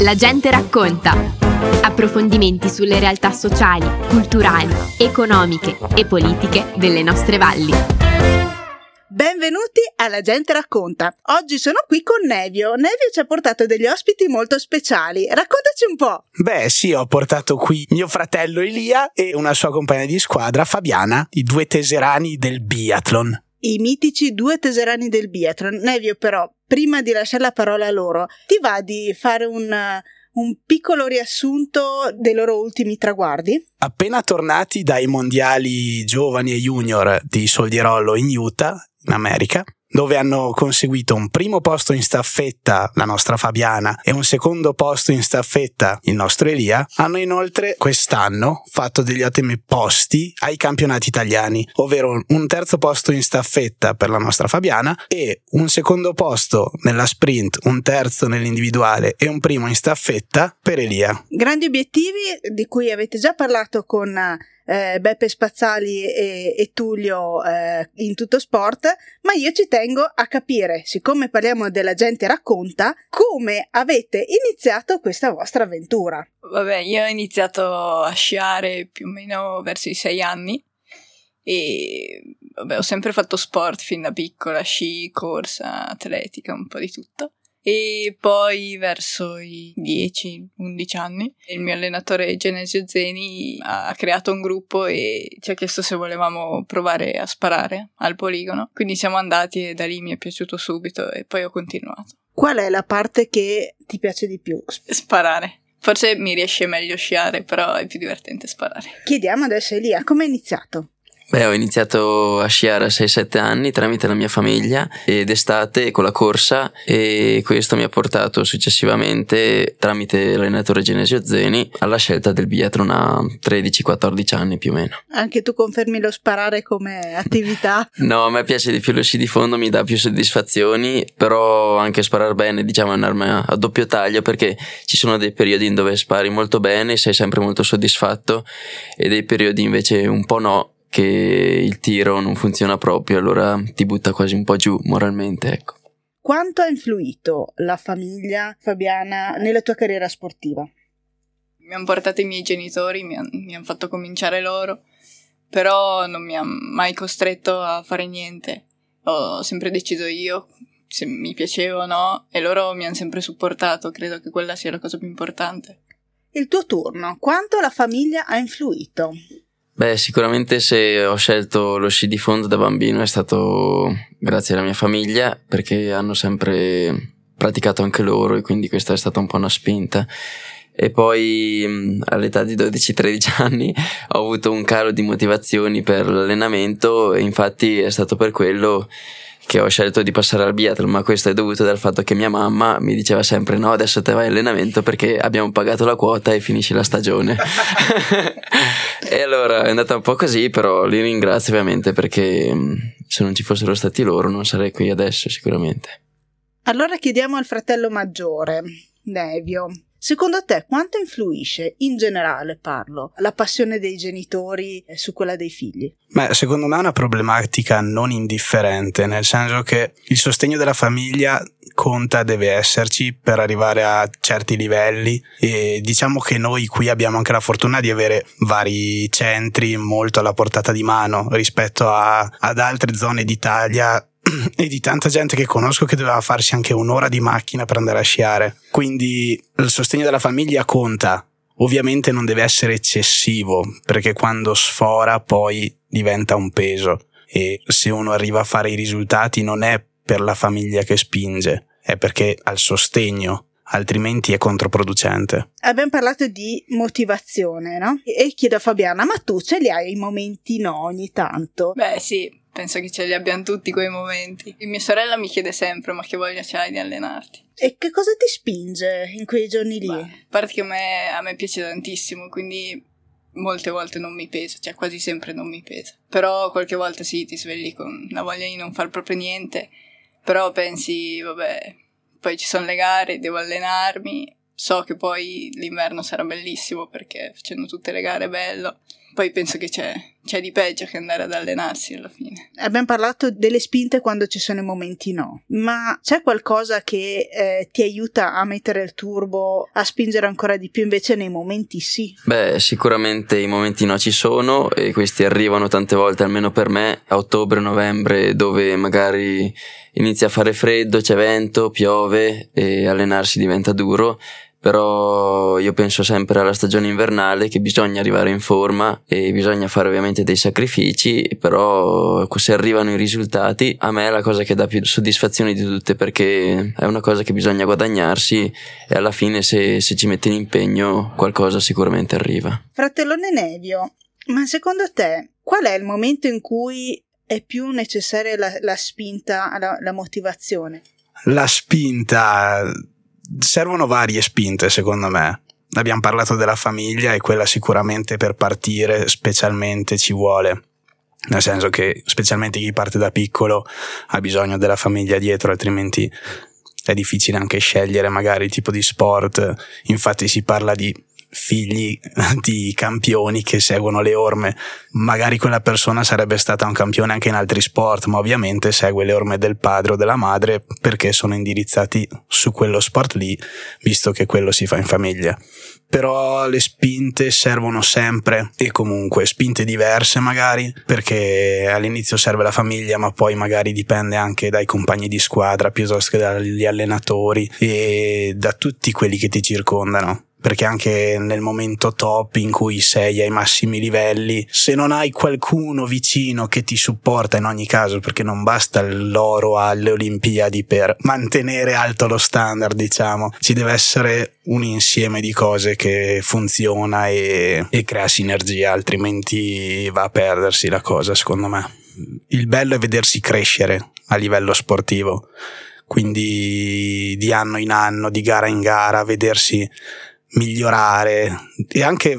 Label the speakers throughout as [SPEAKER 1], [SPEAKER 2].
[SPEAKER 1] La gente racconta. Approfondimenti sulle realtà sociali, culturali, economiche e politiche delle nostre valli.
[SPEAKER 2] Benvenuti alla Gente Racconta. Oggi sono qui con Nevio. Nevio ci ha portato degli ospiti molto speciali. Raccontaci un po'.
[SPEAKER 3] Beh, sì, ho portato qui mio fratello Elia e una sua compagna di squadra, Fabiana, i due teserani del biathlon.
[SPEAKER 2] I mitici due teserani del biathlon. Nevio, però, prima di lasciare la parola a loro, ti va di fare un, un piccolo riassunto dei loro ultimi traguardi?
[SPEAKER 3] Appena tornati dai mondiali giovani e junior di Soldierollo in Utah, in America, dove hanno conseguito un primo posto in staffetta la nostra Fabiana e un secondo posto in staffetta il nostro Elia, hanno inoltre quest'anno fatto degli ottimi posti ai campionati italiani, ovvero un terzo posto in staffetta per la nostra Fabiana e un secondo posto nella sprint, un terzo nell'individuale e un primo in staffetta per Elia.
[SPEAKER 2] Grandi obiettivi di cui avete già parlato con eh, Beppe Spazzali e, e Tullio eh, in tutto sport, ma io ci tengo a capire, siccome parliamo della gente racconta, come avete iniziato questa vostra avventura.
[SPEAKER 4] Vabbè, io ho iniziato a sciare più o meno verso i sei anni e vabbè, ho sempre fatto sport fin da piccola, sci, corsa, atletica, un po' di tutto. E poi verso i 10-11 anni il mio allenatore Genesio Zeni ha creato un gruppo e ci ha chiesto se volevamo provare a sparare al poligono. Quindi siamo andati e da lì mi è piaciuto subito e poi ho continuato.
[SPEAKER 2] Qual è la parte che ti piace di più?
[SPEAKER 4] Sparare. Forse mi riesce meglio sciare, però è più divertente sparare.
[SPEAKER 2] Chiediamo adesso a Elia, come hai iniziato?
[SPEAKER 5] Beh, ho iniziato a sciare a 6-7 anni tramite la mia famiglia ed estate con la corsa e questo mi ha portato successivamente tramite l'allenatore Genesio Zeni alla scelta del biathlon a 13-14 anni più o meno.
[SPEAKER 2] Anche tu confermi lo sparare come attività?
[SPEAKER 5] no, a me piace di più lo sci di fondo, mi dà più soddisfazioni, però anche sparare bene diciamo è un'arma a doppio taglio perché ci sono dei periodi in dove spari molto bene, sei sempre molto soddisfatto e dei periodi invece un po' no che il tiro non funziona proprio, allora ti butta quasi un po' giù moralmente, ecco.
[SPEAKER 2] Quanto ha influito la famiglia Fabiana nella tua carriera sportiva?
[SPEAKER 4] Mi hanno portato i miei genitori, mi hanno han fatto cominciare loro, però non mi hanno mai costretto a fare niente. Ho sempre deciso io se mi piaceva o no e loro mi hanno sempre supportato, credo che quella sia la cosa più importante.
[SPEAKER 2] Il tuo turno, quanto la famiglia ha influito?
[SPEAKER 5] Beh, sicuramente se ho scelto lo sci di fondo da bambino è stato grazie alla mia famiglia perché hanno sempre praticato anche loro e quindi questa è stata un po' una spinta. E poi all'età di 12-13 anni ho avuto un calo di motivazioni per l'allenamento e infatti è stato per quello che ho scelto di passare al biathlon, ma questo è dovuto dal fatto che mia mamma mi diceva sempre no, adesso te vai allenamento perché abbiamo pagato la quota e finisci la stagione. e allora è andata un po' così, però li ringrazio ovviamente perché se non ci fossero stati loro non sarei qui adesso sicuramente.
[SPEAKER 2] Allora chiediamo al fratello maggiore, Nevio, Secondo te quanto influisce, in generale parlo, la passione dei genitori su quella dei figli?
[SPEAKER 3] Beh, secondo me è una problematica non indifferente, nel senso che il sostegno della famiglia conta, deve esserci per arrivare a certi livelli e diciamo che noi qui abbiamo anche la fortuna di avere vari centri molto alla portata di mano rispetto a, ad altre zone d'Italia e di tanta gente che conosco che doveva farsi anche un'ora di macchina per andare a sciare. Quindi il sostegno della famiglia conta. Ovviamente non deve essere eccessivo, perché quando sfora poi diventa un peso e se uno arriva a fare i risultati non è per la famiglia che spinge, è perché ha il sostegno altrimenti è controproducente.
[SPEAKER 2] Abbiamo parlato di motivazione, no? E chiedo a Fabiana, ma tu ce li hai i momenti no ogni tanto?
[SPEAKER 4] Beh sì, penso che ce li abbiamo tutti quei momenti. E mia sorella mi chiede sempre, ma che voglia c'hai di allenarti?
[SPEAKER 2] E che cosa ti spinge in quei giorni lì? Beh,
[SPEAKER 4] a parte che a me, a me piace tantissimo, quindi molte volte non mi pesa, cioè quasi sempre non mi pesa. Però qualche volta sì, ti svegli con la voglia di non far proprio niente, però pensi, vabbè, poi ci sono le gare, devo allenarmi, so che poi l'inverno sarà bellissimo perché facendo tutte le gare è bello poi penso che c'è, c'è, di peggio che andare ad allenarsi alla fine.
[SPEAKER 2] Abbiamo parlato delle spinte quando ci sono i momenti no, ma c'è qualcosa che eh, ti aiuta a mettere il turbo, a spingere ancora di più invece nei momenti sì?
[SPEAKER 5] Beh, sicuramente i momenti no ci sono e questi arrivano tante volte, almeno per me, a ottobre-novembre, dove magari inizia a fare freddo, c'è vento, piove e allenarsi diventa duro però io penso sempre alla stagione invernale che bisogna arrivare in forma e bisogna fare ovviamente dei sacrifici, però se arrivano i risultati a me è la cosa che dà più soddisfazione di tutte perché è una cosa che bisogna guadagnarsi e alla fine se, se ci metti l'impegno qualcosa sicuramente arriva.
[SPEAKER 2] Fratellone Nevio, ma secondo te qual è il momento in cui è più necessaria la, la spinta, la, la motivazione?
[SPEAKER 3] La spinta servono varie spinte secondo me. Abbiamo parlato della famiglia e quella sicuramente per partire specialmente ci vuole. Nel senso che specialmente chi parte da piccolo ha bisogno della famiglia dietro, altrimenti è difficile anche scegliere magari il tipo di sport. Infatti si parla di figli di campioni che seguono le orme. Magari quella persona sarebbe stata un campione anche in altri sport, ma ovviamente segue le orme del padre o della madre perché sono indirizzati su quello sport lì, visto che quello si fa in famiglia. Però le spinte servono sempre e comunque spinte diverse magari perché all'inizio serve la famiglia ma poi magari dipende anche dai compagni di squadra piuttosto che dagli allenatori e da tutti quelli che ti circondano perché anche nel momento top in cui sei ai massimi livelli, se non hai qualcuno vicino che ti supporta in ogni caso, perché non basta l'oro alle Olimpiadi per mantenere alto lo standard, diciamo, ci deve essere un insieme di cose che funziona e, e crea sinergia, altrimenti va a perdersi la cosa, secondo me. Il bello è vedersi crescere a livello sportivo, quindi di anno in anno, di gara in gara, vedersi migliorare e anche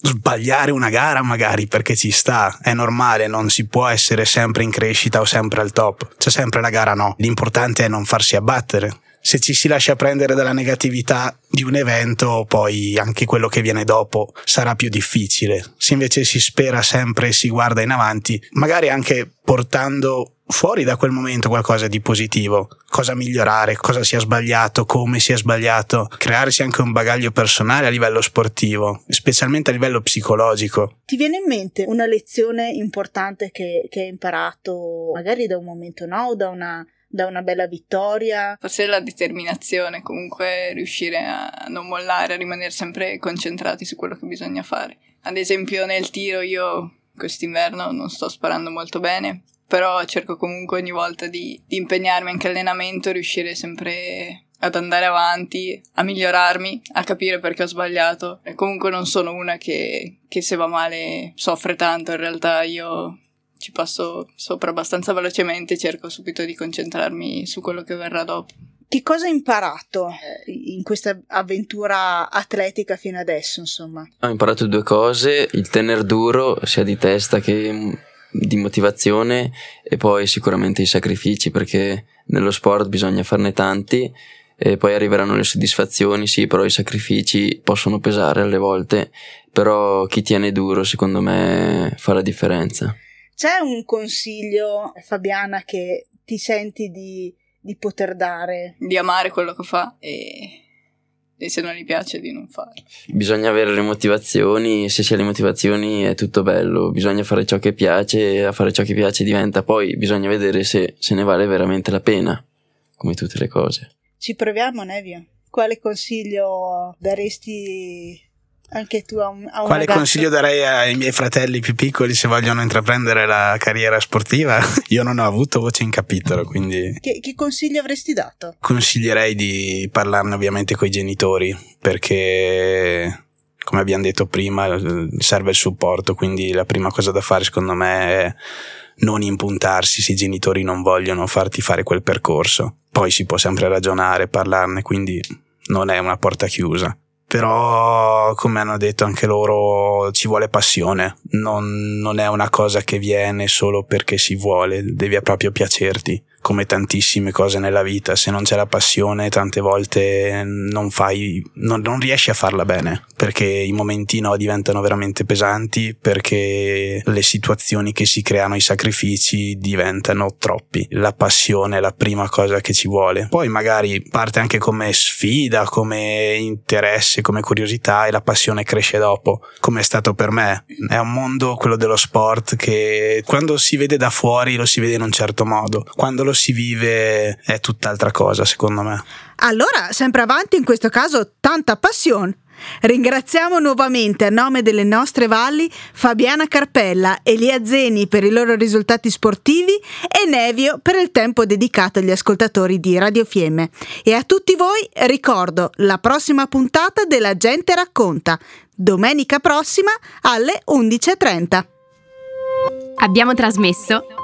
[SPEAKER 3] sbagliare una gara magari perché ci sta, è normale, non si può essere sempre in crescita o sempre al top, c'è sempre la gara no, l'importante è non farsi abbattere. Se ci si lascia prendere dalla negatività di un evento, poi anche quello che viene dopo sarà più difficile. Se invece si spera sempre e si guarda in avanti, magari anche portando fuori da quel momento qualcosa di positivo, cosa migliorare, cosa si è sbagliato, come si è sbagliato, crearsi anche un bagaglio personale a livello sportivo, specialmente a livello psicologico.
[SPEAKER 2] Ti viene in mente una lezione importante che, che hai imparato, magari da un momento no, o da una da una bella vittoria.
[SPEAKER 4] Forse la determinazione, comunque riuscire a non mollare, a rimanere sempre concentrati su quello che bisogna fare. Ad esempio nel tiro io quest'inverno non sto sparando molto bene, però cerco comunque ogni volta di, di impegnarmi anche all'allenamento, riuscire sempre ad andare avanti, a migliorarmi, a capire perché ho sbagliato. E comunque non sono una che, che se va male soffre tanto, in realtà io ci passo sopra abbastanza velocemente, cerco subito di concentrarmi su quello che verrà dopo.
[SPEAKER 2] Che cosa hai imparato eh, in questa avventura atletica fino adesso, insomma?
[SPEAKER 5] Ho imparato due cose, il tener duro sia di testa che di motivazione e poi sicuramente i sacrifici perché nello sport bisogna farne tanti e poi arriveranno le soddisfazioni, sì, però i sacrifici possono pesare alle volte, però chi tiene duro secondo me fa la differenza.
[SPEAKER 2] C'è un consiglio, Fabiana, che ti senti di, di poter dare?
[SPEAKER 4] Di amare quello che fa e e se non gli piace di non farlo.
[SPEAKER 5] Bisogna avere le motivazioni, se si ha le motivazioni è tutto bello, bisogna fare ciò che piace e a fare ciò che piace diventa, poi bisogna vedere se, se ne vale veramente la pena, come tutte le cose.
[SPEAKER 2] Ci proviamo, Nevio. Quale consiglio daresti anche tu a un, a un
[SPEAKER 3] Quale
[SPEAKER 2] ragazzo?
[SPEAKER 3] consiglio darei ai miei fratelli più piccoli se vogliono intraprendere la carriera sportiva? Io non ho avuto voce in capitolo, quindi...
[SPEAKER 2] Che, che consiglio avresti dato?
[SPEAKER 3] Consiglierei di parlarne ovviamente con i genitori, perché come abbiamo detto prima serve il supporto, quindi la prima cosa da fare secondo me è non impuntarsi se i genitori non vogliono farti fare quel percorso. Poi si può sempre ragionare, parlarne, quindi non è una porta chiusa però come hanno detto anche loro ci vuole passione, non, non, è una cosa che viene solo perché si vuole, devi proprio piacerti. Come tantissime cose nella vita, se non c'è la passione tante volte non fai, non, non riesci a farla bene, perché i momenti no diventano veramente pesanti, perché le situazioni che si creano, i sacrifici diventano troppi. La passione è la prima cosa che ci vuole. Poi magari parte anche come sfida, come interesse, come curiosità e la passione cresce dopo, come è stato per me. È un mondo, quello dello sport, che quando si vede da fuori lo si vede in un certo modo, quando lo si vive è tutt'altra cosa, secondo me.
[SPEAKER 2] Allora, sempre avanti in questo caso, tanta passione. Ringraziamo nuovamente a nome delle nostre valli Fabiana Carpella, Elia Zeni per i loro risultati sportivi e Nevio per il tempo dedicato agli ascoltatori di Radio Fiemme. E a tutti voi ricordo la prossima puntata della Gente racconta, domenica prossima alle 11.30.
[SPEAKER 1] Abbiamo trasmesso